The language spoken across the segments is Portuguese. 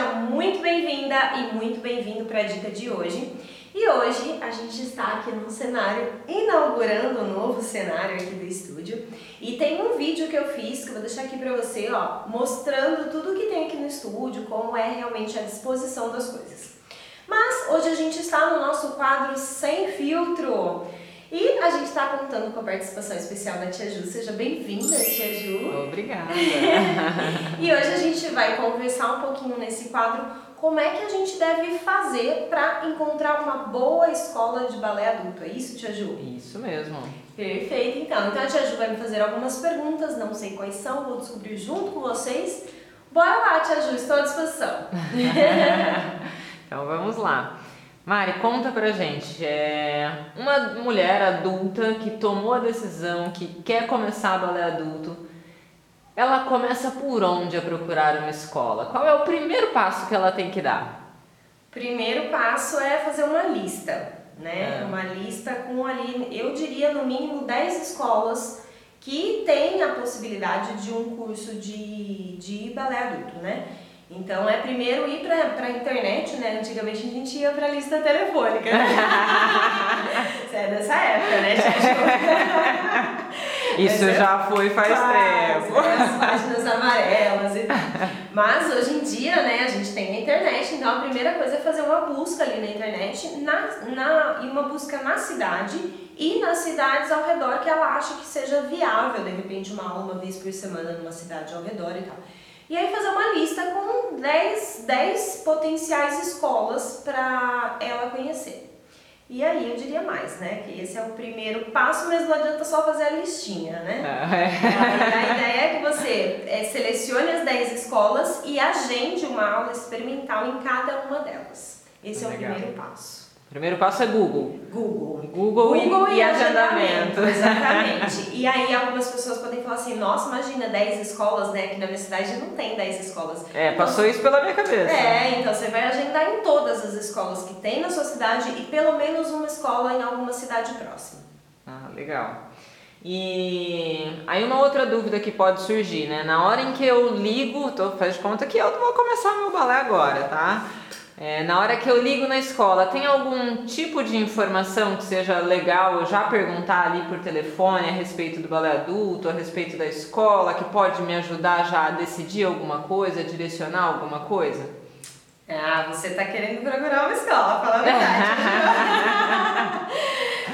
seja muito bem-vinda e muito bem-vindo para a dica de hoje. E hoje a gente está aqui num cenário, inaugurando um novo cenário aqui do estúdio. E tem um vídeo que eu fiz, que eu vou deixar aqui para você, ó, mostrando tudo que tem aqui no estúdio, como é realmente a disposição das coisas. Mas hoje a gente está no nosso quadro Sem Filtro. E a gente está contando com a participação especial da Tia Ju. Seja bem-vinda, Tia Ju. Obrigada. e hoje a gente vai conversar um pouquinho nesse quadro como é que a gente deve fazer para encontrar uma boa escola de balé adulto. É isso, Tia Ju? Isso mesmo. Perfeito, então. Então a Tia Ju vai me fazer algumas perguntas, não sei quais são, vou descobrir junto com vocês. Bora lá, Tia Ju, estou à disposição. então vamos lá. Mari, conta pra gente, é uma mulher adulta que tomou a decisão, que quer começar balé adulto, ela começa por onde a procurar uma escola? Qual é o primeiro passo que ela tem que dar? Primeiro passo é fazer uma lista, né? É. Uma lista com ali, eu diria no mínimo 10 escolas que têm a possibilidade de um curso de, de balé adulto, né? Então é primeiro ir para a internet, né? Antigamente a gente ia para a lista telefônica. Você é dessa época, né, Isso é já foi faz, faz tempo. Né, as páginas amarelas e tal. Mas hoje em dia, né, a gente tem a internet, então a primeira coisa é fazer uma busca ali na internet, na, na, e uma busca na cidade e nas cidades ao redor que ela acha que seja viável, de repente, uma aula uma vez por semana numa cidade ao redor e tal. E aí fazer uma lista com 10, 10 potenciais escolas para ela conhecer. E aí eu diria mais, né? Que esse é o primeiro passo, mas não adianta só fazer a listinha, né? É. A, ideia é que você é, selecione as 10 escolas e agende uma aula experimental em cada uma delas. Esse é Legal. o primeiro passo. Primeiro passo é Google. Google. Google, Google e, e, agendamento. agendamento. Exatamente. e aí algumas pessoas podem falar assim, nossa, imagina 10 escolas, né? Aqui na minha cidade não tem 10 escolas. É, passou então, isso pela minha cabeça. É, então você vai agendar em todas as escolas que tem na sua cidade e pelo menos uma escola em alguma cidade próxima. Ah, legal. E aí uma outra dúvida que pode surgir, né? Na hora em que eu ligo, tô faz de conta que eu vou começar meu balé agora, tá? É, na hora que eu ligo na escola, tem algum tipo de informação que seja legal eu já perguntar ali por telefone a respeito do balé adulto, a respeito da escola, que pode me ajudar já a decidir alguma coisa, a direcionar alguma coisa? Ah, você está querendo procurar uma escola, fala a verdade.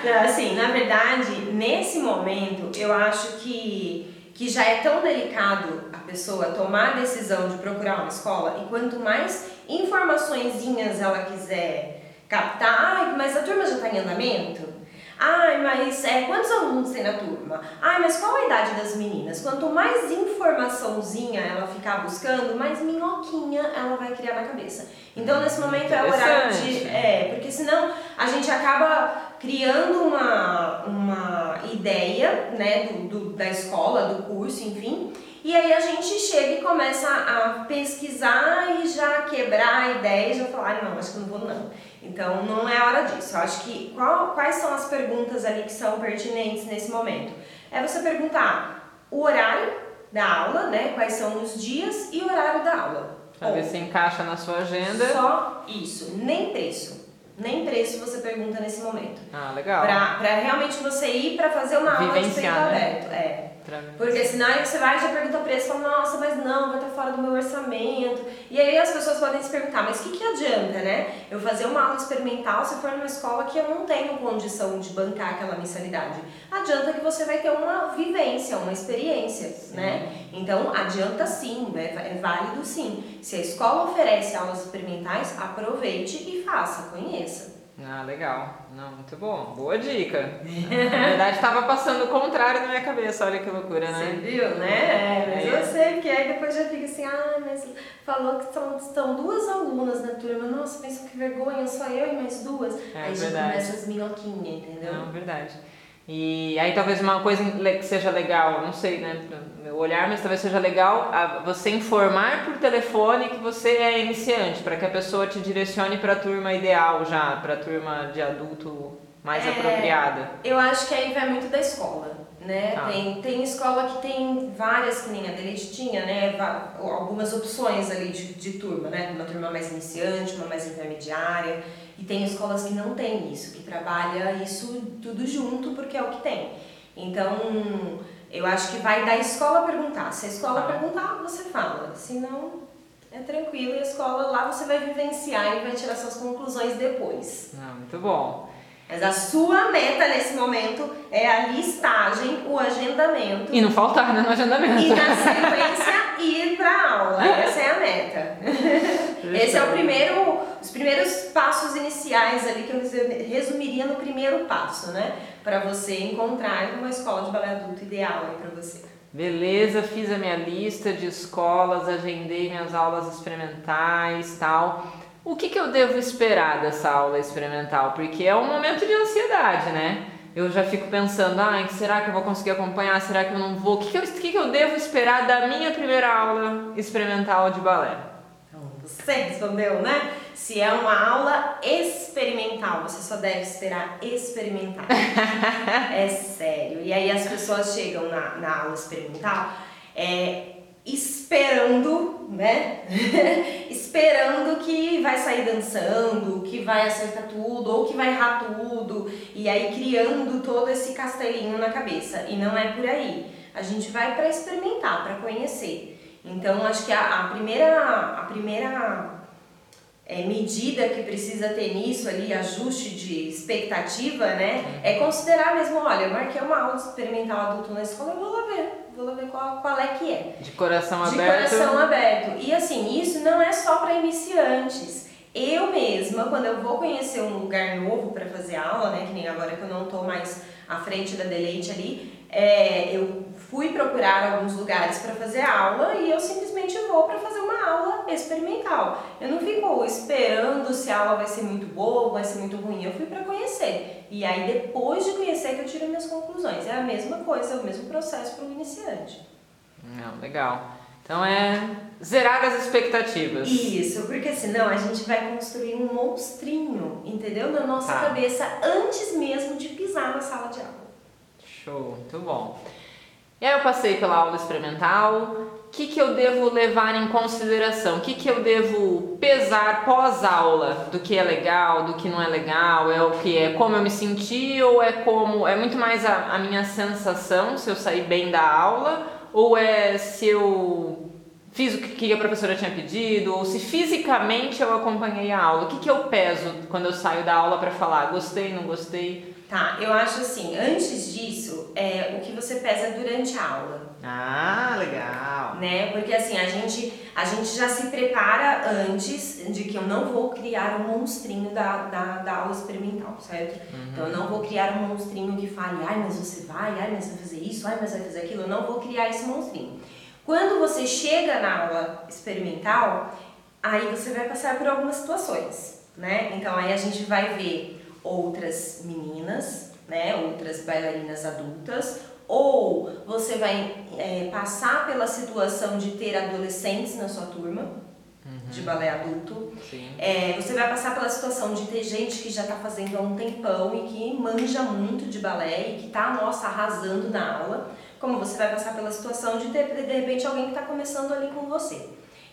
Não, assim, na verdade, nesse momento, eu acho que, que já é tão delicado a pessoa tomar a decisão de procurar uma escola, e quanto mais informaçõezinhas ela quiser captar, ai, mas a turma já está em andamento? Ai, mas é, quantos alunos tem na turma? Ai, mas qual a idade das meninas? Quanto mais informaçãozinha ela ficar buscando, mais minhoquinha ela vai criar na cabeça. Então, nesse momento é o horário de. É, porque senão a gente acaba criando uma, uma ideia né, do, do da escola, do curso, enfim, e aí a gente chega e começa a pesquisar e já quebrar a ideia e já falar, ah, não, acho que não vou não. Então não é hora disso. Eu acho que qual, quais são as perguntas ali que são pertinentes nesse momento? É você perguntar o horário da aula, né? Quais são os dias e o horário da aula. Pra ver se encaixa na sua agenda. Só isso, nem preço. Nem preço você pergunta nesse momento. Ah, legal. Pra, pra realmente você ir para fazer uma aula de peito né? aberto. É. Porque senão aí você vai e já pergunta o preço, fala, nossa, mas não, vai estar fora do meu orçamento. E aí as pessoas podem se perguntar, mas o que, que adianta, né? Eu fazer uma aula experimental se for numa escola que eu não tenho condição de bancar aquela mensalidade. Adianta que você vai ter uma vivência, uma experiência, sim. né? Então adianta sim, é, é válido sim. Se a escola oferece aulas experimentais, aproveite e faça, conheça. Ah, legal. Não, muito bom. Boa dica. Na verdade, estava passando o contrário na minha cabeça. Olha que loucura, né? Você viu, né? É, mas é. eu sei, porque aí depois já fica assim, ah, mas falou que estão, estão duas alunas na turma. Nossa, pensa que vergonha, só eu e mais duas. É, aí já começa as minhoquinhas, entendeu? Não, verdade. E aí talvez uma coisa que seja legal, não sei, né, meu olhar, mas talvez seja legal você informar por telefone que você é iniciante, para que a pessoa te direcione para a turma ideal já, para a turma de adulto mais é, apropriada? Eu acho que aí vai muito da escola. Né? Ah. Tem, tem escola que tem várias, que nem a Delete tinha, né? algumas opções ali de, de turma, né? Uma turma mais iniciante, uma mais intermediária. E tem escolas que não tem isso, que trabalha isso tudo junto porque é o que tem. Então, eu acho que vai da escola perguntar. Se a escola perguntar, você fala. Se não, é tranquilo e a escola lá você vai vivenciar e vai tirar suas conclusões depois. Ah, muito bom. Mas a sua meta nesse momento é a listagem, o agendamento. E não faltar né, no agendamento. E na sequência ir para aula. Essa é a meta. Esse é o primeiro, os primeiros passos iniciais ali que eu resumiria no primeiro passo, né? Para você encontrar uma escola de balé adulto ideal aí para você. Beleza, fiz a minha lista de escolas, agendei minhas aulas experimentais, tal o que, que eu devo esperar dessa aula experimental? Porque é um momento de ansiedade, né? Eu já fico pensando, ah, será que eu vou conseguir acompanhar? Será que eu não vou? O que, que, eu, que, que eu devo esperar da minha primeira aula experimental de balé? Você respondeu, né? Se é uma aula experimental, você só deve esperar experimentar. é sério. E aí as pessoas chegam na, na aula experimental é, esperando, né? esperando que vai sair dançando, que vai acertar tudo, ou que vai errar tudo, e aí criando todo esse castelinho na cabeça. E não é por aí. A gente vai para experimentar, para conhecer. Então, acho que a, a primeira, a primeira é, medida que precisa ter nisso ali, ajuste de expectativa, né? É considerar mesmo, olha, eu marquei uma aula experimental adulto na escola, eu vou lá ver vou lá ver qual, qual é que é. De coração de aberto. De coração aberto. E assim, isso não é só para iniciantes. Eu mesma, quando eu vou conhecer um lugar novo para fazer aula, né, que nem agora que eu não estou mais à frente da Deleite ali, é, eu fui procurar alguns lugares para fazer aula e eu simplesmente vou para fazer uma aula experimental. Eu não fico esperando se a aula vai ser muito boa ou vai ser muito ruim. Eu fui para conhecer. E aí depois de conhecer que eu tiro minhas conclusões. É a mesma coisa, é o mesmo processo para o iniciante. Não, legal. Então é zerar as expectativas. Isso, porque senão a gente vai construir um monstrinho, entendeu? Na nossa tá. cabeça antes mesmo de pisar na sala de aula. Show, muito bom. E aí eu passei pela aula experimental. O que, que eu devo levar em consideração? O que, que eu devo pesar pós-aula do que é legal, do que não é legal? É o que é como eu me senti ou é como é muito mais a, a minha sensação se eu sair bem da aula ou é se eu fiz o que a professora tinha pedido, ou se fisicamente eu acompanhei a aula. O que, que eu peso quando eu saio da aula para falar gostei, não gostei? Tá, eu acho assim, antes disso, é o que você pesa durante a aula. Ah, legal. Né? Porque assim, a gente, a gente já se prepara antes de que eu não vou criar um monstrinho da, da, da aula experimental, certo? Uhum. Então eu não vou criar um monstrinho que fale, ai, mas você vai, ai, mas vai fazer isso, ai, mas vai fazer aquilo. Eu não vou criar esse monstrinho. Quando você chega na aula experimental, aí você vai passar por algumas situações, né? Então aí a gente vai ver outras meninas, né, outras bailarinas adultas, ou você vai é, passar pela situação de ter adolescentes na sua turma uhum. de balé adulto. É, você vai passar pela situação de ter gente que já está fazendo há um tempão e que manja muito de balé e que está, nossa, arrasando na aula. Como você vai passar pela situação de ter, de repente, alguém que está começando ali com você.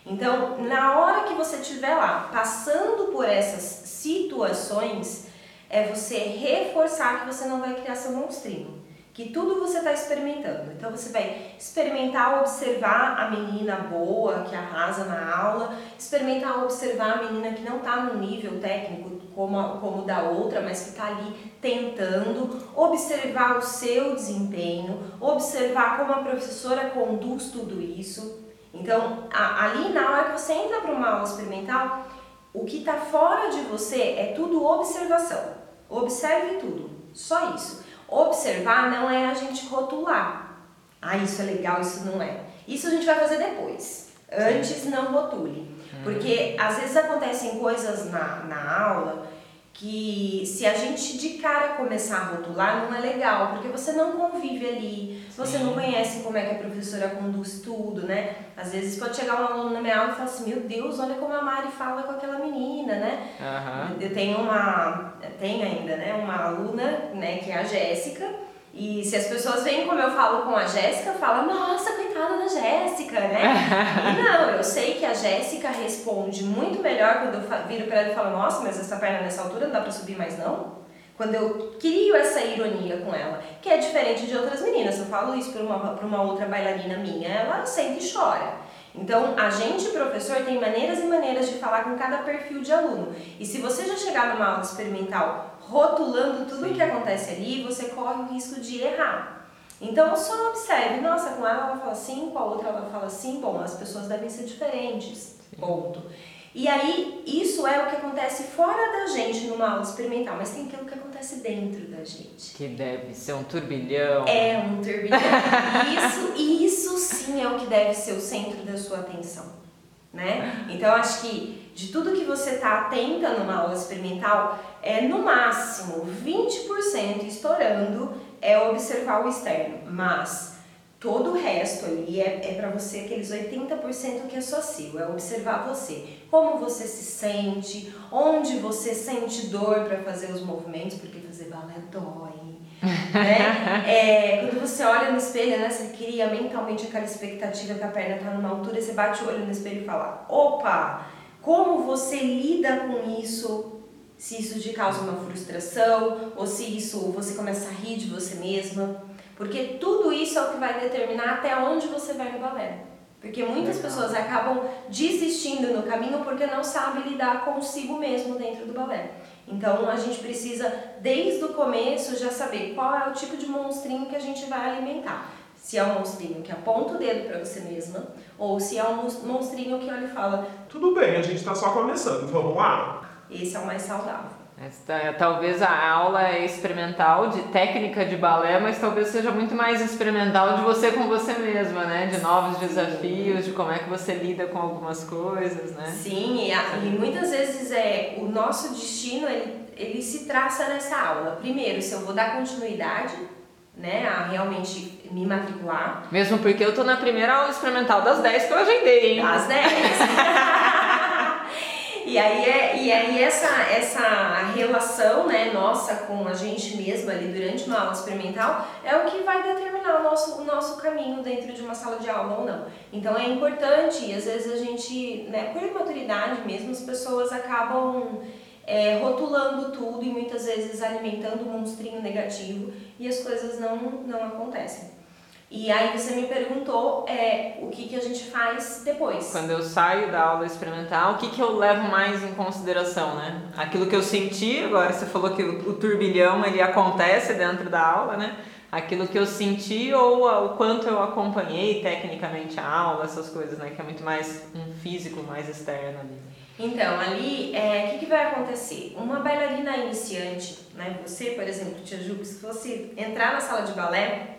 Então, na hora que você estiver lá, passando por essas situações, é você reforçar que você não vai criar seu monstrinho. Que tudo você está experimentando. Então você vai experimentar observar a menina boa, que arrasa na aula, experimentar observar a menina que não está no nível técnico como, a, como da outra, mas que está ali tentando, observar o seu desempenho, observar como a professora conduz tudo isso. Então, a, ali na hora que você entra para uma aula experimental, o que está fora de você é tudo observação. Observe tudo, só isso. Observar não é a gente rotular. Ah, isso é legal, isso não é. Isso a gente vai fazer depois. Antes não rotule. Uhum. Porque às vezes acontecem coisas na, na aula que se a gente de cara começar a rotular não é legal, porque você não convive ali, você não conhece como é que a professora conduz tudo, né? Às vezes pode chegar um aluno na minha aula e falar assim, meu Deus, olha como a Mari fala com aquela menina, né? Aham. Eu tenho uma, tenho ainda, né, uma aluna, né, que é a Jéssica, e se as pessoas veem como eu falo com a Jéssica, falam, nossa, coitada da Jéssica, né? e não, eu sei que a Jéssica responde muito melhor quando eu viro pra ela e falo, nossa, mas essa perna nessa altura não dá pra subir mais não? Quando eu crio essa ironia com ela, que é diferente de outras meninas. Eu falo isso pra uma, pra uma outra bailarina minha, ela sente e chora. Então, a gente, professor, tem maneiras e maneiras de falar com cada perfil de aluno. E se você já chegar numa aula experimental rotulando tudo o que acontece ali, você corre o risco de errar. Então, só observe. Nossa, com ela ela fala assim, com a outra ela fala assim. Bom, as pessoas devem ser diferentes. Ponto. E aí, isso é o que acontece fora da gente numa aula experimental, mas tem aquilo que acontece dentro da gente. Que deve ser um turbilhão. É um turbilhão. Isso, isso sim é o que deve ser o centro da sua atenção, né? Então acho que de tudo que você está atenta numa aula experimental, é no máximo 20% estourando é observar o externo, mas todo o resto ali é, é para você aqueles 80% que é só seu, é observar você, como você se sente, onde você sente dor para fazer os movimentos, porque fazer balé dói né? É, quando você olha no espelho, né, você cria mentalmente aquela expectativa que a perna está numa altura, você bate o olho no espelho e fala: opa, como você lida com isso? Se isso te causa uma frustração ou se isso você começa a rir de você mesma, porque tudo isso é o que vai determinar até onde você vai no balé. Porque muitas Legal. pessoas acabam desistindo no caminho porque não sabem lidar consigo mesmo dentro do balé. Então a gente precisa, desde o começo, já saber qual é o tipo de monstrinho que a gente vai alimentar. Se é um monstrinho que aponta o dedo para você mesma, ou se é um mons- monstrinho que olha e fala, Tudo bem, a gente tá só começando, vamos lá? esse é o mais saudável. Esta- talvez a aula é experimental de técnica de balé, mas talvez seja muito mais experimental de você com você mesma, né? De novos desafios, de como é que você lida com algumas coisas, né? Sim, e, a- e muitas vezes é o nosso destino ele, ele se traça nessa aula. Primeiro, se eu vou dar continuidade, né, a realmente me matricular, Mesmo porque eu tô na primeira aula experimental das 10 que eu agendei, hein? às 10. e aí, é, e aí essa, essa relação né, nossa com a gente mesma ali durante uma aula experimental é o que vai determinar o nosso, o nosso caminho dentro de uma sala de aula ou não. Então é importante, e às vezes a gente, né, por imaturidade mesmo, as pessoas acabam é, rotulando tudo e muitas vezes alimentando um monstrinho negativo e as coisas não, não acontecem. E aí você me perguntou é, o que, que a gente faz depois. Quando eu saio da aula experimental, o que, que eu levo mais em consideração, né? Aquilo que eu senti, agora você falou que o, turbilhão ele acontece dentro da aula, né? Aquilo que eu senti ou o quanto eu acompanhei tecnicamente a aula, essas coisas, né? Que é muito mais um físico mais externo ali. Então, ali, é, o que, que vai acontecer? Uma bailarina iniciante, né? Você, por exemplo, Tia Ju, se fosse entrar na sala de balé,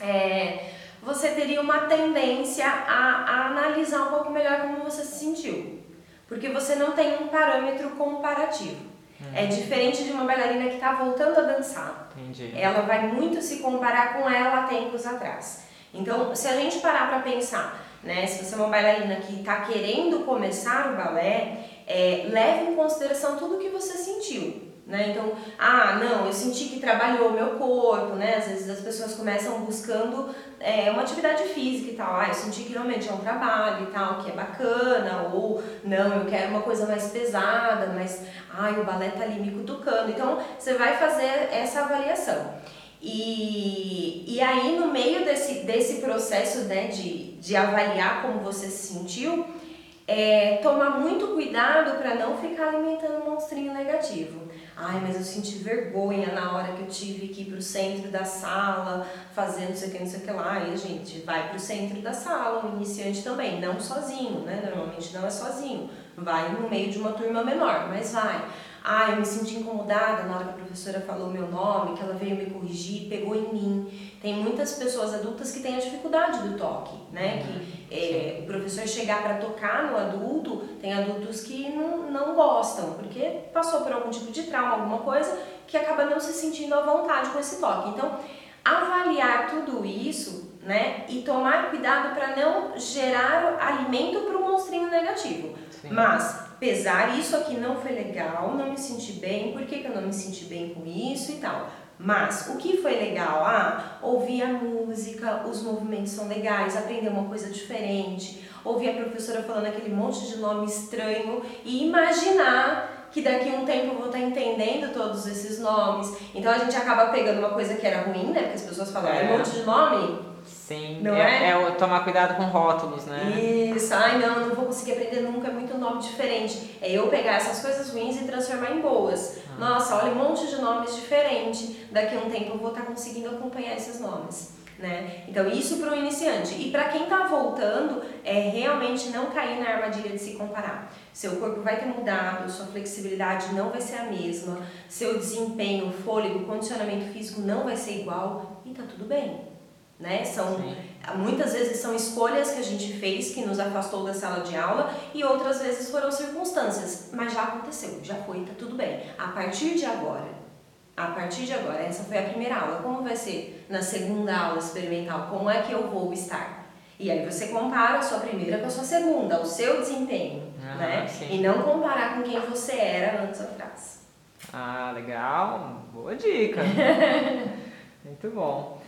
é, você teria uma tendência a, a analisar um pouco melhor como você se sentiu. Porque você não tem um parâmetro comparativo. É diferente de uma bailarina que está voltando a dançar. Entendi. Ela vai muito se comparar com ela há tempos atrás. Então, se a gente parar para pensar, né, se você é uma bailarina que está querendo começar o balé, é, leve em consideração tudo que você sentiu. Né? Então, ah, não, eu senti que trabalhou meu corpo, né? Às vezes as pessoas começam buscando é, uma atividade física e tal. Ah, eu senti que realmente é um trabalho e tal, que é bacana, ou não, eu quero uma coisa mais pesada, mas ai, o balé tá ali me cutucando. Então, você vai fazer essa avaliação. E, e aí, no meio desse, desse processo né, de, de avaliar como você se sentiu, é, tomar muito cuidado para não ficar alimentando um monstrinho negativo. Ai, mas eu senti vergonha na hora que eu tive que ir pro centro da sala, fazendo não sei o que, não sei o que lá. E a gente vai pro centro da sala, o iniciante também, não sozinho, né? Normalmente não é sozinho. Vai no meio de uma turma menor, mas vai. Ah, eu me senti incomodada na hora que a professora falou meu nome, que ela veio me corrigir, pegou em mim. Tem muitas pessoas adultas que têm a dificuldade do toque, né? Que é, o professor chegar para tocar no adulto, tem adultos que não, não gostam, porque passou por algum tipo de trauma trauma, alguma coisa que acaba não se sentindo à vontade com esse toque. Então, avaliar tudo isso, né, e tomar cuidado para não gerar alimento para o monstrinho negativo. Sim. Mas pesar isso aqui não foi legal, não me senti bem, por que, que eu não me senti bem com isso e tal. Mas o que foi legal? Ah, ouvir a música, os movimentos são legais, aprender uma coisa diferente, ouvir a professora falando aquele monte de nome estranho e imaginar que daqui a um tempo eu vou estar entendendo todos esses nomes. Então a gente acaba pegando uma coisa que era ruim, né? Porque as pessoas falam, é, um monte de nome, Sim, não é, é? é tomar cuidado com rótulos, né? Isso, ai não, não vou conseguir aprender nunca, é muito nome diferente. É eu pegar essas coisas ruins e transformar em boas. Ah. Nossa, olha um monte de nomes diferentes, daqui a um tempo eu vou estar conseguindo acompanhar esses nomes. Né? Então, isso para o iniciante. E para quem está voltando, é realmente não cair na armadilha de se comparar. Seu corpo vai ter mudado, sua flexibilidade não vai ser a mesma, seu desempenho, fôlego, condicionamento físico não vai ser igual e tá tudo bem né? São muitas vezes são escolhas que a gente fez que nos afastou da sala de aula e outras vezes foram circunstâncias, mas já aconteceu, já foi, tá tudo bem. A partir de agora, a partir de agora, essa foi a primeira aula. Como vai ser na segunda aula experimental? Como é que eu vou estar? E aí você compara a sua primeira com a sua segunda, o seu desempenho, ah, né? Sim. E não comparar com quem você era antes atrás. Ah, legal, boa dica. Muito bom.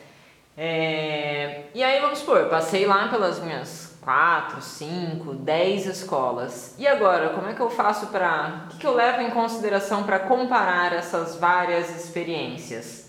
É, e aí vamos supor, passei lá pelas minhas quatro, cinco, dez escolas. E agora, como é que eu faço para. O que, que eu levo em consideração para comparar essas várias experiências?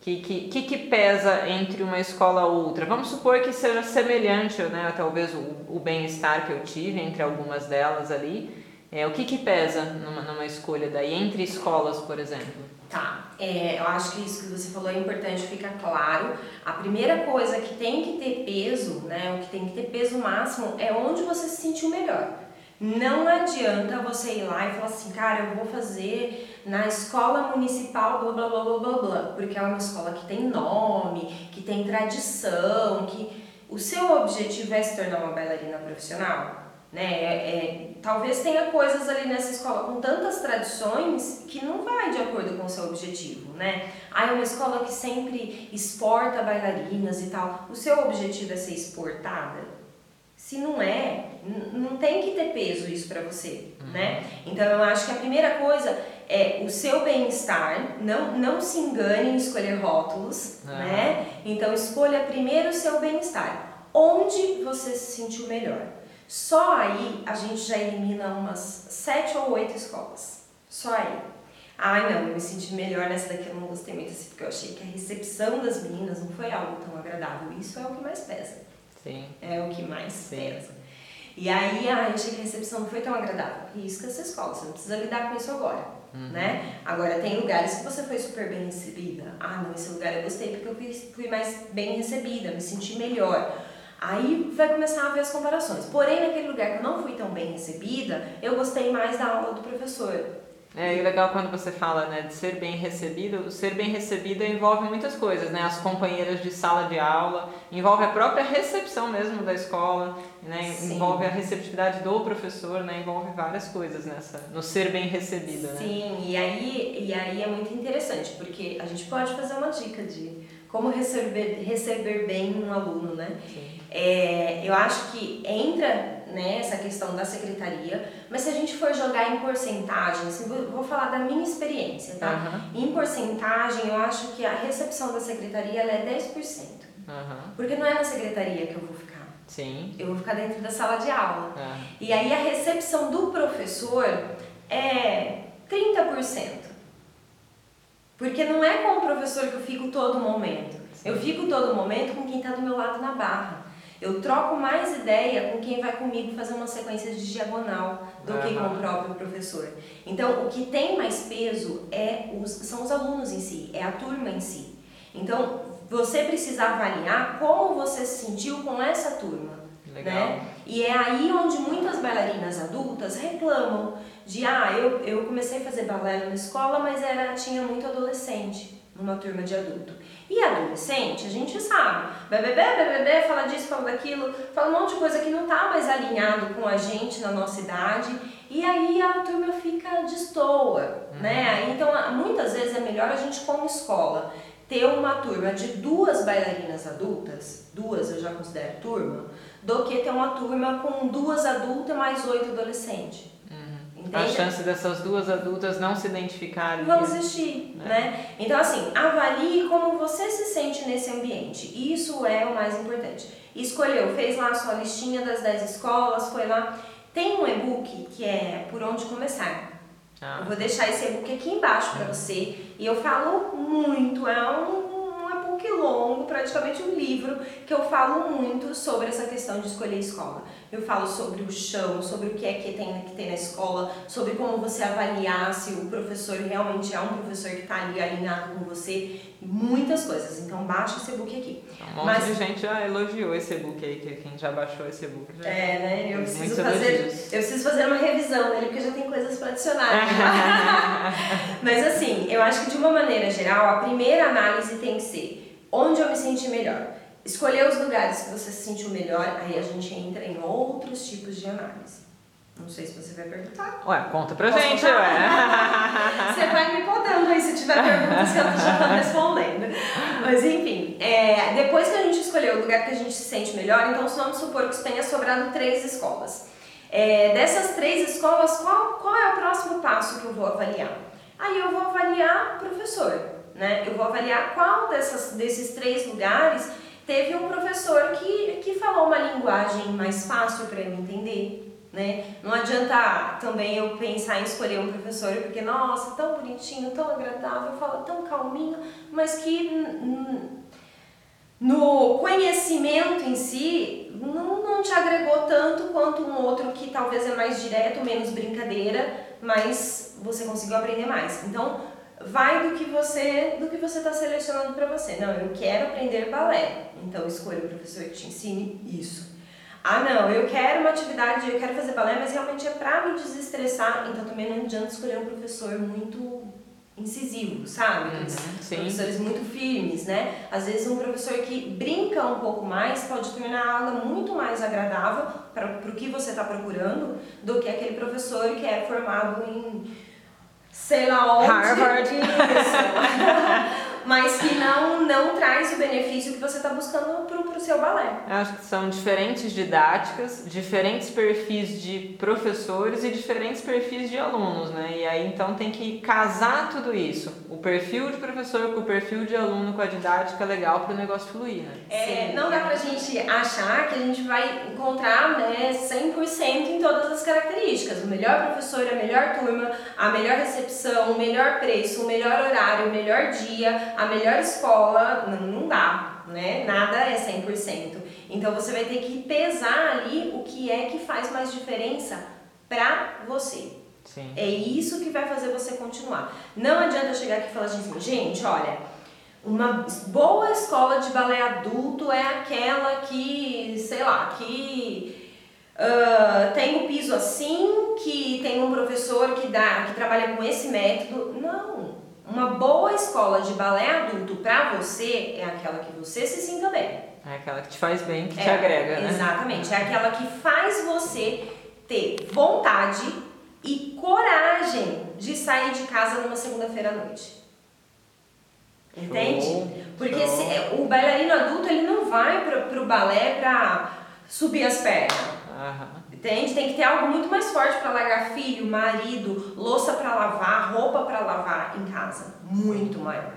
Que, que, que, pesa entre uma escola e outra? Vamos supor que seja semelhante, né? Talvez o, o bem-estar que eu tive entre algumas delas ali. É, o que, que pesa numa, numa escolha daí, entre escolas, por exemplo? Tá, é, eu acho que isso que você falou é importante, fica claro. A primeira coisa que tem que ter peso, né, o que tem que ter peso máximo é onde você se sentiu melhor. Não adianta você ir lá e falar assim, cara, eu vou fazer na escola municipal blá blá blá blá blá blá, porque é uma escola que tem nome, que tem tradição, que o seu objetivo é se tornar uma bailarina profissional. Né? É, é, talvez tenha coisas ali nessa escola com tantas tradições que não vai de acordo com o seu objetivo, né? Ah, é uma escola que sempre exporta bailarinas e tal. O seu objetivo é ser exportada? Se não é, não tem que ter peso isso para você, uhum. né? Então eu acho que a primeira coisa é o seu bem-estar, não, não se engane em escolher rótulos, uhum. né? Então escolha primeiro o seu bem-estar. Onde você se sentiu melhor? Só aí a gente já elimina umas sete ou oito escolas. Só aí. Ai não, eu me senti melhor nessa daqui, eu não gostei muito assim, porque eu achei que a recepção das meninas não foi algo tão agradável. Isso é o que mais pesa. Sim. É o que mais Sim. pesa. E aí, ai, achei que a recepção não foi tão agradável. Risca essa escola, você não precisa lidar com isso agora. Uhum. Né? Agora, tem lugares que você foi super bem recebida. Ah, não, esse lugar eu gostei porque eu fui, fui mais bem recebida, me senti melhor. Aí vai começar a ver as comparações. Porém, naquele lugar que eu não fui tão bem recebida, eu gostei mais da aula do professor. É, e legal quando você fala, né, de ser bem recebido, ser bem recebida envolve muitas coisas, né, as companheiras de sala de aula, envolve a própria recepção mesmo da escola, né, envolve a receptividade do professor, né, envolve várias coisas nessa, no ser bem recebida, né. Sim, e aí, e aí é muito interessante, porque a gente pode fazer uma dica de como receber, receber bem um aluno, né? É, eu acho que entra né, essa questão da secretaria, mas se a gente for jogar em porcentagem, assim, vou, falar da minha experiência, tá? Uhum. Em porcentagem, eu acho que a recepção da secretaria ela é 10%. Uhum. Porque não é na secretaria que eu vou ficar. Sim. Eu vou ficar dentro da sala de aula. Uhum. E aí a recepção do professor é 30%. Porque não é com o professor que eu fico todo momento. Sim. Eu fico todo momento com quem está do meu lado na barra. Eu troco mais ideia com quem vai comigo fazer uma sequência de diagonal do uhum. que com o próprio professor. Então, o que tem mais peso é os, são os alunos em si, é a turma em si. Então, você precisa avaliar como você se sentiu com essa turma. Legal. Né? E é aí onde muitas bailarinas adultas reclamam de ah, eu, eu comecei a fazer balé na escola, mas era tinha muito adolescente. numa turma de adulto. E adolescente, a gente sabe, vai beber, fala disso, fala daquilo, fala um monte de coisa que não tá mais alinhado com a gente na nossa idade, e aí a turma fica destoa, uhum. né? Então, muitas vezes é melhor a gente, como escola, ter uma turma de duas bailarinas adultas, duas eu já considero turma, do que ter uma turma com duas adultas mais oito adolescentes. Uhum. A chance dessas duas adultas não se identificarem. Vão existir, né? né? Então, assim, avalie como você se sente nesse ambiente. Isso é o mais importante. Escolheu, fez lá a sua listinha das 10 escolas, foi lá. Tem um e-book que é Por Onde Começar. Ah. Eu vou deixar esse e-book aqui embaixo para você. E eu falo muito, é um, longo, praticamente um livro, que eu falo muito sobre essa questão de escolher escola. Eu falo sobre o chão, sobre o que é que tem que ter na escola, sobre como você avaliar se o professor realmente é um professor que está ali alinhado com você, muitas coisas. Então baixa esse e-book aqui. Um monte Mas, de gente já elogiou esse e-book aí, que quem já baixou esse e-book já. É, né? Eu preciso fazer, eu preciso fazer uma revisão nele porque já tem coisas para adicionar. Mas assim, eu acho que de uma maneira geral, a primeira análise tem que ser onde eu me senti melhor. Escolher os lugares que você se sentiu melhor, aí a gente entra em outros tipos de análise. Não sei se você vai perguntar. Ué, conta pra Posso gente, contar? ué. você vai me podando aí se tiver perguntas que eu já tô respondendo. Mas enfim, é, depois que a gente escolheu o lugar que a gente se sente melhor, então vamos supor que tenha sobrado três escolas. É, dessas três escolas, qual, qual é o próximo passo que eu vou avaliar? Aí eu vou avaliar professor, né? Eu vou avaliar qual dessas, desses três lugares teve um professor que, que falou uma linguagem mais fácil para eu entender. Né? Não adianta também eu pensar em escolher um professor porque, nossa, tão bonitinho, tão agradável, fala tão calminho, mas que no conhecimento em si não, não te agregou tanto quanto um outro que talvez é mais direto, menos brincadeira, mas você conseguiu aprender mais. Então, vai do que você do que você está selecionando para você. Não, eu quero aprender balé, então escolha o professor que te ensine isso. Ah, não, eu quero uma atividade, eu quero fazer balé, mas realmente é para me desestressar, então também não adianta escolher um professor muito incisivo, sabe? Uhum, professores muito firmes, né? Às vezes um professor que brinca um pouco mais pode tornar a aula muito mais agradável para o que você está procurando do que aquele professor que é formado em sei lá onde. Harvard. Isso. mas que não, não traz o benefício que você está buscando para o seu balé. Eu acho que são diferentes didáticas, diferentes perfis de professores e diferentes perfis de alunos, né? E aí então tem que casar tudo isso, o perfil de professor com o perfil de aluno com a didática legal para o negócio fluir, né? É, não dá para a gente achar que a gente vai encontrar né, 100% em todas as características. O melhor professor, a melhor turma, a melhor recepção, o melhor preço, o melhor horário, o melhor dia, a melhor escola, não, não dá, né? Nada é 100%. Então você vai ter que pesar ali o que é que faz mais diferença pra você. Sim. É isso que vai fazer você continuar. Não adianta chegar aqui e falar assim, gente, olha, uma boa escola de balé adulto é aquela que, sei lá, que uh, tem o um piso assim, que tem um professor que dá, que trabalha com esse método. Não, uma boa escola de balé adulto para você é aquela que você se sinta bem. É aquela que te faz bem, que é, te agrega, né? Exatamente. É aquela que faz você ter vontade e coragem de sair de casa numa segunda-feira à noite. Entende? Show, Porque Se, é, o bailarino adulto ele não vai pro, pro balé pra subir as pernas. Aham. Entende? Tem que ter algo muito mais forte para largar filho, marido, louça para lavar, roupa para lavar em casa. Muito maior.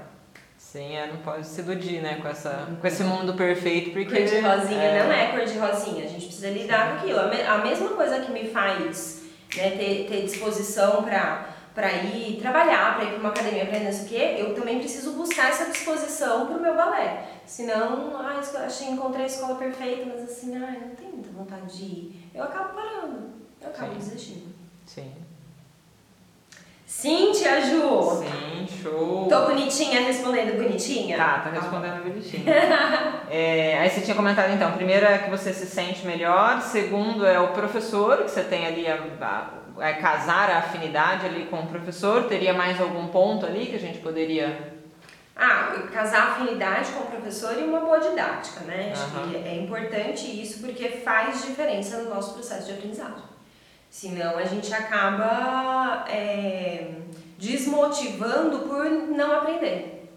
Sim, é, não pode se iludir, né, com, essa, com esse mundo perfeito, porque... Cor de rosinha é... não é cor de rosinha, a gente precisa lidar com aquilo. A, mesma coisa que me faz né, ter, ter disposição para para ir trabalhar, para ir para uma academia, para não sei o quê, eu também preciso buscar essa disposição para o meu balé. Senão, ah, achei, encontrei a escola perfeita, mas assim, ah, não tenho muita vontade de ir. Eu acabo parando, eu acabo Sim. desistindo. Sim. Sim, tia Ju! Sim, show! Tô bonitinha respondendo bonitinha? Tá, tá respondendo bonitinha. é, aí você tinha comentado então, primeiro é que você se sente melhor, segundo é o professor, que você tem ali a, a é, casar a afinidade ali com o professor? Teria mais algum ponto ali que a gente poderia Ah, casar afinidade com o professor e uma boa didática, né? Acho Aham. que é importante isso porque faz diferença no nosso processo de aprendizagem. Senão a gente acaba é, desmotivando por não aprender.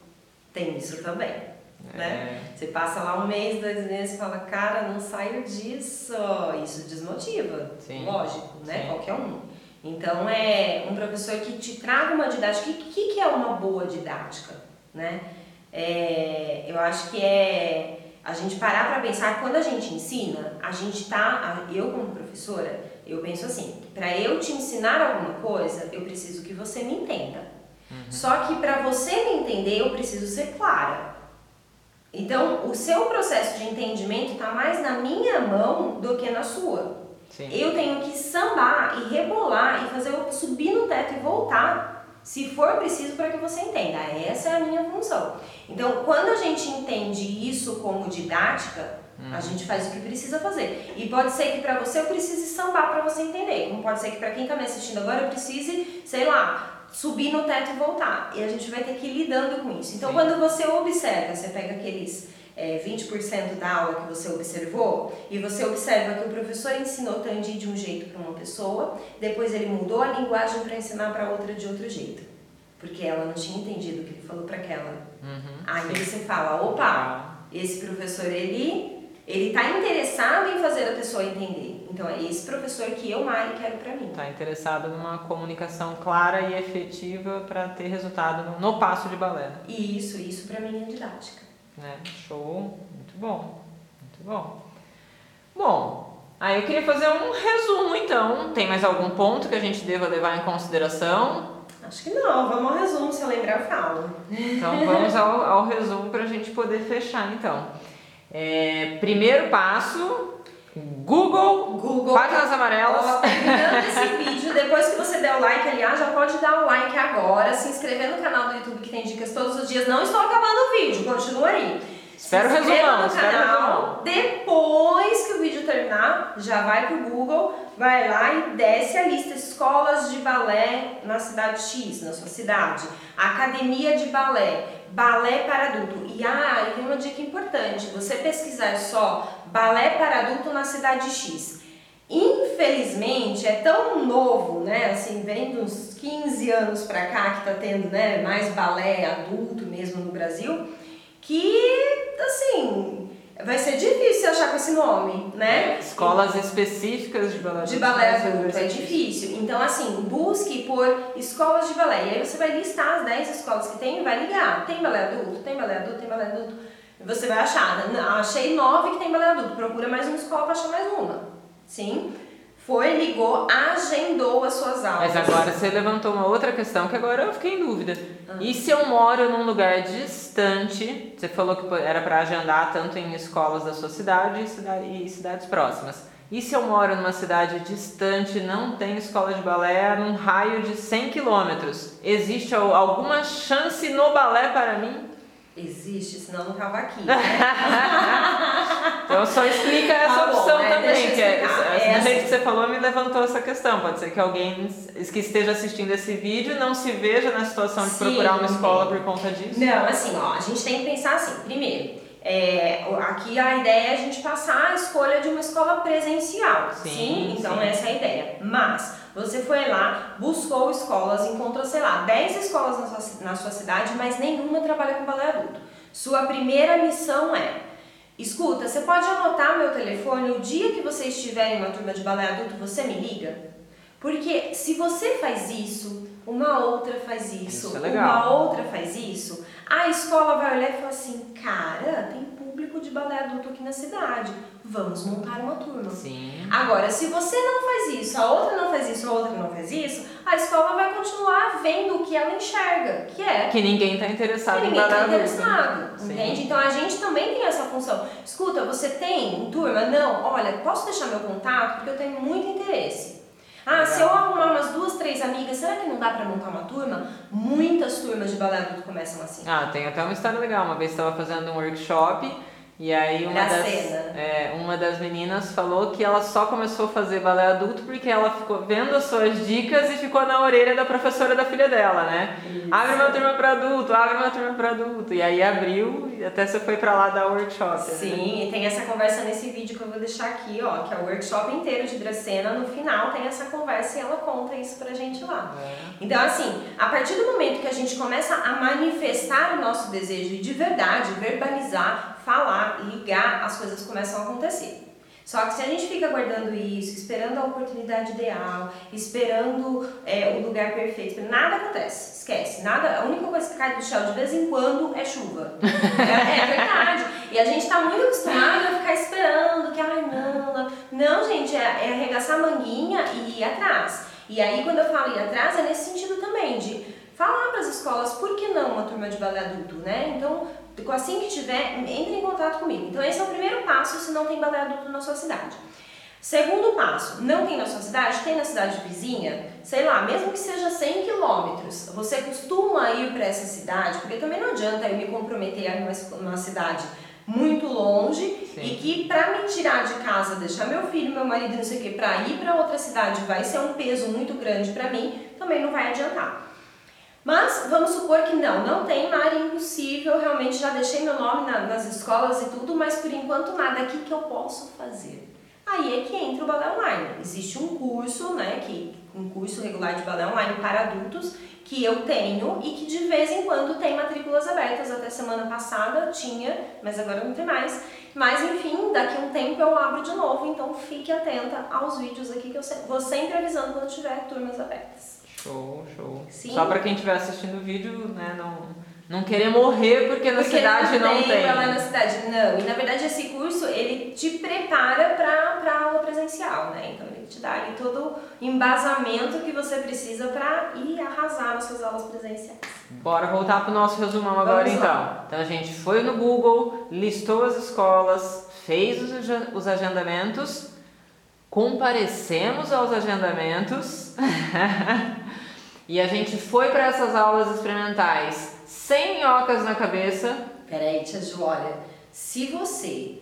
Tem isso também, né? Você passa lá um mês, dois meses e fala, cara, não saio disso. Isso desmotiva, Sim. lógico, né? Sim. Qualquer um. Então é um professor que te traga uma didática. O que, que, que é uma boa didática? Né? É, eu acho que é a gente parar para pensar quando a gente ensina, a gente tá, eu como professora, eu penso assim, para eu te ensinar alguma coisa, eu preciso que você me entenda. Só que para você me entender, eu preciso ser clara. Então, o seu processo de entendimento está mais na minha mão do que na sua. Sim. Eu tenho que sambar e rebolar e fazer eu subir no teto e voltar, se for preciso, para que você entenda. Essa é a minha função. Então, quando a gente entende isso como didática, a gente faz o que precisa fazer. E pode ser que para você eu precise sambar para você entender. Como pode ser que para quem está me assistindo agora eu precise, sei lá, subir no teto e voltar. E a gente vai ter que ir lidando com isso. Então, Sim. quando você observa, você pega aqueles é, 20% da aula que você observou e você observa que o professor ensinou Tandi de um jeito para uma pessoa, depois ele mudou a linguagem para ensinar para outra de outro jeito. Porque ela não tinha entendido o que ele falou para aquela. Uhum. Aí você fala, opa, esse professor ele ele está interessado em fazer a pessoa entender. Então é esse professor que eu, Mari, quero para mim. Tá interessado numa comunicação clara e efetiva para ter resultado no, no passo de balé, né? E isso, isso para mim é didática. né? Show, muito bom, muito bom. Bom, aí eu queria fazer um resumo então. Tem mais algum ponto que a gente deva levar em consideração? Acho que não, vamos ao resumo, se eu lembrar eu falo. Então vamos ao, ao resumo para a gente poder fechar então. É, primeiro passo, Google, Google. páginas amarelas. Ó, terminando esse vídeo, depois que você der o like, aliás, já pode dar o like agora, se inscrever no canal do YouTube que tem dicas todos os dias. Não estou acabando o vídeo, continua aí. Espera o Se resumão, no espera o canal. resumão. Depois que o vídeo terminar, já vai pro Google, vai lá e desce a lista escolas de balé na cidade X, na sua cidade, academia de balé, balé para adulto. E ah, e uma dica importante, você pesquisar só balé para adulto na cidade X. Infelizmente, é tão novo, né? Assim, vem uns 15 anos pra cá que tá tendo, né, mais balé adulto mesmo no Brasil, que, assim, vai ser difícil achar com esse nome, né? Escolas específicas de balé De balé adulto é difícil. Então, assim, busque por escolas de balé. E aí você vai listar as 10 escolas que tem e vai ligar. Tem balé adulto? Tem balé adulto? Tem balé adulto? Você vai achar. "Não, Achei nove que tem balé adulto. Procura mais uma escola para achar mais uma. Sim? Foi, ligou, agendou as suas aulas. Mas agora você levantou uma outra questão que agora eu fiquei em dúvida. Ah. E se eu moro num lugar distante, você falou que era para agendar tanto em escolas da sua cidade e, cida- cidades próximas. E se eu moro numa cidade distante, não tem escola de balé, num raio de 100 quilômetros, existe al- alguma chance no balé para mim? Existe, senão não tava aqui. Né? Então só explica essa Tá opção é, também, eu que é, essa- do jeito que você falou me levantou essa questão. Pode ser que alguém que esteja assistindo esse vídeo não se veja na situação de Sim, procurar uma escola sim. por conta disso. Não, assim, ó, a gente tem que pensar assim. Primeiro, é, aqui a ideia é a gente passar a escolha de uma escola presencial. Sim, então sim. essa é a ideia. Mas você foi lá, buscou escolas, encontrou, sei lá, 10 escolas na sua, na sua cidade, mas nenhuma trabalha com balé adulto. Sua primeira missão é Escuta, você pode anotar meu telefone o dia que você estiver em uma turma de balé adulto, você me liga? Porque se você faz isso, uma outra faz isso, Isso é uma outra faz isso, a escola vai olhar e falar assim: cara, tem público de balé adulto aqui na cidade, vamos montar uma turma. Sim. Agora, se você não faz isso, a outra não faz isso, a outra não faz isso, a escola vai continuar vendo o que ela enxerga, que é Que ninguém está interessado que em ninguém balé está adulto. interessado, Sim. entende? Então a gente também tem essa função. Escuta, você tem turma? Não, olha, posso deixar meu contato porque eu tenho muito interesse. Ah, se eu arrumar umas duas, três amigas, será que não dá pra montar uma turma? Muitas turmas de balé adulto começam assim. Ah, tem até uma história legal. Uma vez estava fazendo um workshop E aí uma das, é, uma das meninas falou que ela só começou a fazer balé adulto porque ela ficou vendo as suas dicas e ficou na orelha da professora da filha dela, né? Isso. Abre uma turma para adulto, abre uma turma para adulto. E aí abriu e até você foi para lá dar workshop. Né? Sim, né? e tem essa conversa nesse vídeo que eu vou deixar aqui, ó, que é o workshop inteiro de Dracena. No final tem essa conversa e ela conta isso pra gente lá. É. Então, assim, a partir do momento que a gente começa a manifestar o nosso desejo de verdade, verbalizar, falar, ligar, as coisas começam a acontecer. Só que se a gente fica guardando isso, esperando a oportunidade ideal, esperando é, o lugar perfeito, nada acontece. Esquece. Nada, a única coisa que cai do céu de vez em quando é chuva. é, é, verdade. E a gente está muito acostumado a ficar esperando que, ai, não, não. Não, gente, é, é arregaçar a manguinha e ir atrás. E aí, quando eu falo ir atrás, é nesse sentido também, de falar para as escolas, por que não uma turma de balé adulto, né? Então, assim que tiver, entre em contato comigo. Então esse é o primeiro passo se não tem balé adulto na sua cidade. Segundo passo, não tem na sua cidade, tem na cidade vizinha, sei lá, mesmo que seja 100 quilômetros, você costuma ir para essa cidade, porque também não adianta eu me comprometer a ir numa cidade muito longe Sim. e que para me tirar de casa, deixar meu filho, meu marido, não sei o que, para ir para outra cidade vai ser um peso muito grande para mim, também não vai adiantar. Mas vamos supor que não, não tem área impossível, realmente já deixei meu nome na, nas escolas e tudo, mas por enquanto nada aqui que eu posso fazer. Aí é que entra o balé online. Existe um curso, né, que um curso regular de balé online para adultos que eu tenho e que de vez em quando tem matrículas abertas. Até semana passada tinha, mas agora não tem mais. Mas enfim, daqui a um tempo eu abro de novo, então fique atenta aos vídeos aqui que eu vou sempre avisando quando tiver turmas abertas. Show, show. Sim. Só para quem estiver assistindo o vídeo, né, não, não querer morrer porque na porque cidade não, não tem. Não lá na cidade, não. E na verdade esse curso, ele te prepara para a aula presencial, né? Então ele te dá ali todo o embasamento que você precisa para ir arrasar nas suas aulas presenciais. Bora voltar pro nosso resumão agora Vamos então. Lá. Então a gente foi no Google, listou as escolas, fez os agendamentos, comparecemos aos agendamentos E a gente foi para essas aulas experimentais sem minhocas na cabeça. Peraí, tia Ju, olha, se você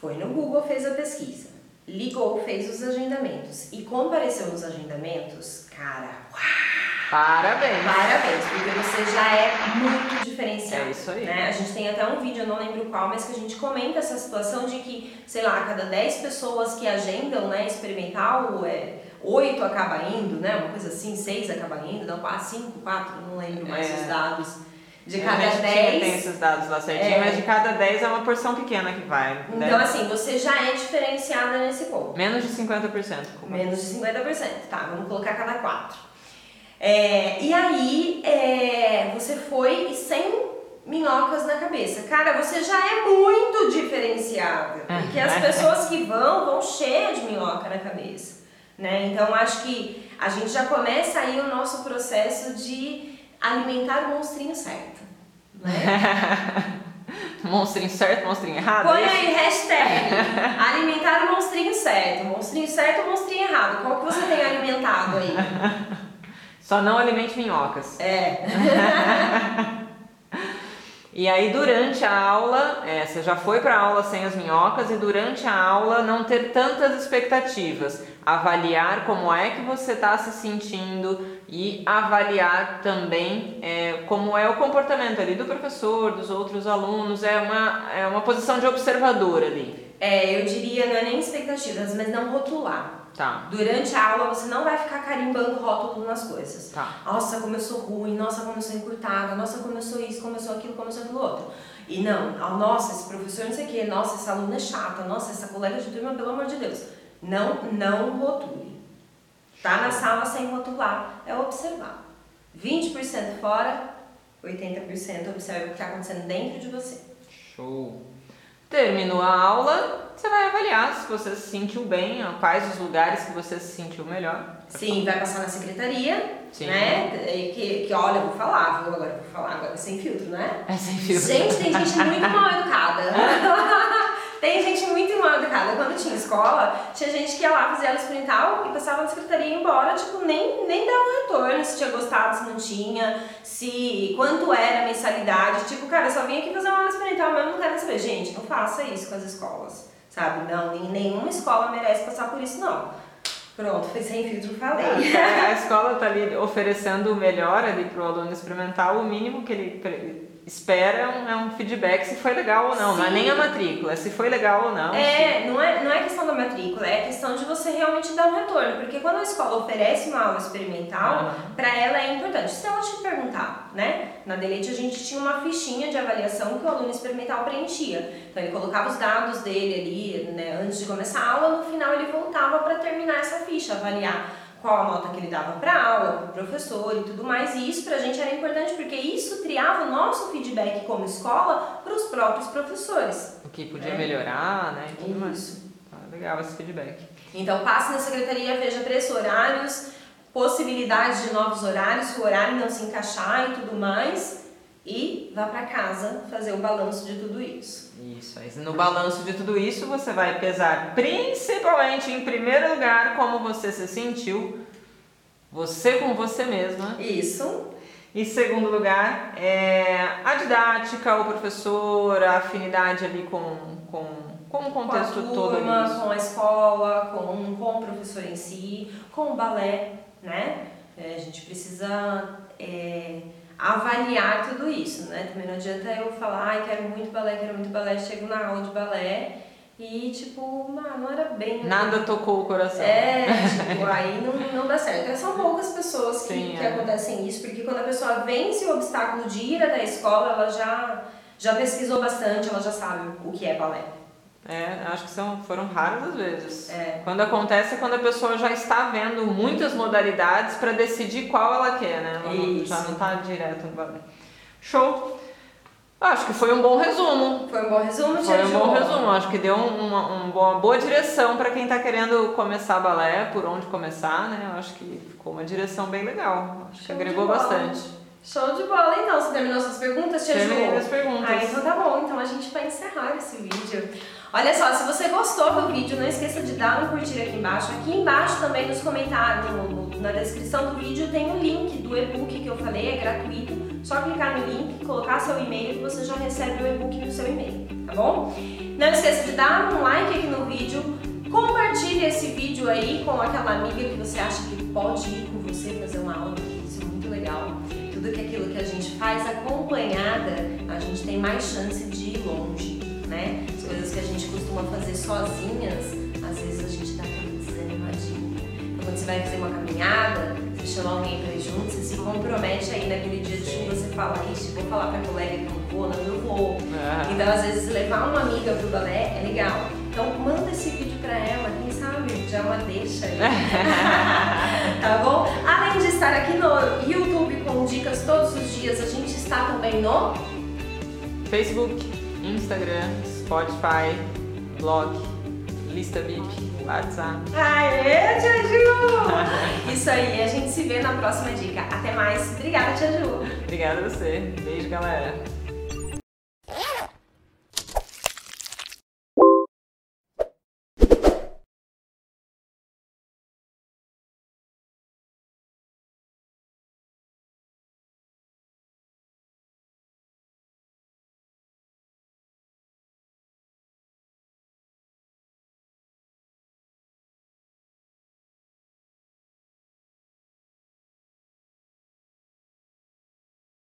foi no Google, fez a pesquisa, ligou, fez os agendamentos e compareceu nos agendamentos, cara, uau! Parabéns! Parabéns, porque você já é muito diferenciado. É isso aí. Né? A gente tem até um vídeo, eu não lembro qual, mas que a gente comenta essa situação de que, sei lá, a cada 10 pessoas que agendam né, experimental, é, oito acaba indo, né? Uma coisa assim, seis acaba indo, não, quatro, cinco, quatro, não lembro mais é. os dados. De cada a gente dez. tem esses dados lá certinho, é. mas de cada dez é uma porção pequena que vai. Então, né? assim, você já é diferenciada nesse ponto. Menos de 50%. Menos de 50%, tá? Vamos colocar cada quatro. É, e aí, é, você foi sem minhocas na cabeça. Cara, você já é muito diferenciada. Porque as pessoas que vão, vão cheias de minhoca na cabeça. Né? Então acho que a gente já começa aí o nosso processo de alimentar o monstrinho certo. Né? monstrinho certo, monstrinho errado? Põe aí hashtag alimentar o monstrinho certo. Monstrinho certo ou monstrinho errado? Qual que você tem alimentado aí? Só não alimente minhocas. É. E aí durante a aula, é, você já foi para a aula sem as minhocas e durante a aula não ter tantas expectativas, avaliar como é que você está se sentindo e avaliar também é, como é o comportamento ali do professor, dos outros alunos, é uma, é uma posição de observador ali. É, eu diria, não é nem expectativas, mas não rotular. Tá. Durante a aula você não vai ficar carimbando rótulo nas coisas. Tá. Nossa, sou ruim, nossa, sou encurtada, nossa, sou isso, sou aquilo, sou aquilo outro. E não, nossa, esse professor não sei o quê, nossa, essa aluna é chata, nossa, essa colega de turma, pelo amor de Deus. Não, não rotule. Tá na sala sem rotular, é observar. 20% fora, 80% observa o que está acontecendo dentro de você. Show. Terminou a aula, você vai avaliar se você se sentiu bem, quais os lugares que você se sentiu melhor. Sim, vai passar na secretaria, Sim. né? Que, que olha, eu vou falar, viu? Agora vou falar agora sem filtro, né? É sem filtro. Gente, tem gente muito mal educada. tem gente muito mal educada. Quando tinha escola, tinha gente que ia lá fazer ela experimental e passava na secretaria e ia embora, tipo, nem, nem dava um retorno, se tinha gostado, se não tinha, se quanto era a mensalidade. Tipo, cara, eu só vim aqui fazer uma aula experimental, mas eu não quero saber. Gente, não faça isso com as escolas, sabe? Não, nenhuma escola merece passar por isso, não. Pronto, foi sem filtro, falei. A, a escola está ali oferecendo o melhor ali para o aluno experimental, o mínimo que ele espera é um, é um, feedback se foi legal ou não. Sim. Não é nem a matrícula, é se foi legal ou não. É, não é, não é questão da matrícula, é questão de você realmente dar um retorno. Porque quando a escola oferece uma aula experimental, uhum. para ela é importante. Se ela te perguntar, né? Na Delete a gente tinha uma fichinha de avaliação que o aluno experimental preenchia. Então ele colocava os dados dele ali, né, antes de começar a aula, no final ele voltava para terminar essa ficha, avaliar qual a nota que ele dava para aula, para o professor e tudo mais. E isso para a gente era importante porque isso criava o nosso feedback como escola para os próprios professores. O que podia é. melhorar, né? E tudo mais. Tá legal esse feedback. Então passe na secretaria, veja preço, horários, possibilidades de novos horários, se o horário não se encaixar e tudo mais. E vá para casa fazer o balanço de tudo isso. Isso, aí no balanço de tudo isso você vai pesar principalmente em primeiro lugar como você se sentiu, você com você mesma. Isso. Em segundo lugar, é a didática, o professor, a afinidade ali com, com, com o contexto com a turma, todo. Com a escola, com, com o professor em si, com o balé, né? É, a gente precisa. É, avaliar tudo isso, né? Também não adianta eu falar, ai, quero muito balé, quero muito balé, chego na aula de balé e, tipo, não, não era bem... Nada tocou o coração. É, tipo, aí não, não dá certo. É, são poucas pessoas que, Sim, que é. acontecem isso, porque quando a pessoa vence o obstáculo de ir até a escola, ela já, já pesquisou bastante, ela já sabe o que é balé. É, acho que são, foram raras as vezes. É. Quando acontece é quando a pessoa já está vendo muitas modalidades para decidir qual ela quer, né? Ela não, já não está direto no balé. Show! Acho que foi um bom resumo. Foi um bom resumo, Foi um bom resumo. Acho que deu uma, uma boa direção para quem está querendo começar balé, por onde começar, né? Acho que ficou uma direção bem legal. Acho que agregou bastante. Show de bola, então. Você terminou suas perguntas, Tia Terminei as perguntas. Ah, então tá bom. Então a gente vai encerrar esse vídeo. Olha só, se você gostou do vídeo, não esqueça de dar um curtir aqui embaixo. Aqui embaixo também nos comentários, no, na descrição do vídeo, tem um link do e-book que eu falei, é gratuito. Só clicar no link, colocar seu e-mail que você já recebe o e-book no seu e-mail, tá bom? Não esqueça de dar um like aqui no vídeo, compartilhe esse vídeo aí com aquela amiga que você acha que pode ir com você fazer uma aula, isso é muito legal tudo que aquilo que a gente faz acompanhada, a gente tem mais chance de ir longe, sozinhas, às vezes a gente dá aquela desanimadinha. Então, quando você vai fazer uma caminhada, você chama alguém pra ir junto, você se compromete aí naquele dia de chuva, você fala, ixi, vou falar pra colega que não vou, não, eu vou. Ah. Então, às vezes, levar uma amiga pro balé é legal. Então, manda esse vídeo pra ela, quem sabe já uma deixa aí. tá bom? Além de estar aqui no YouTube com dicas todos os dias, a gente está também no Facebook, Instagram, Spotify, blog, lista VIP, WhatsApp. Aê, Tia Ju! Isso aí, a gente se vê na próxima dica. Até mais. Obrigada, Tia Ju. Obrigada a você. Beijo, galera.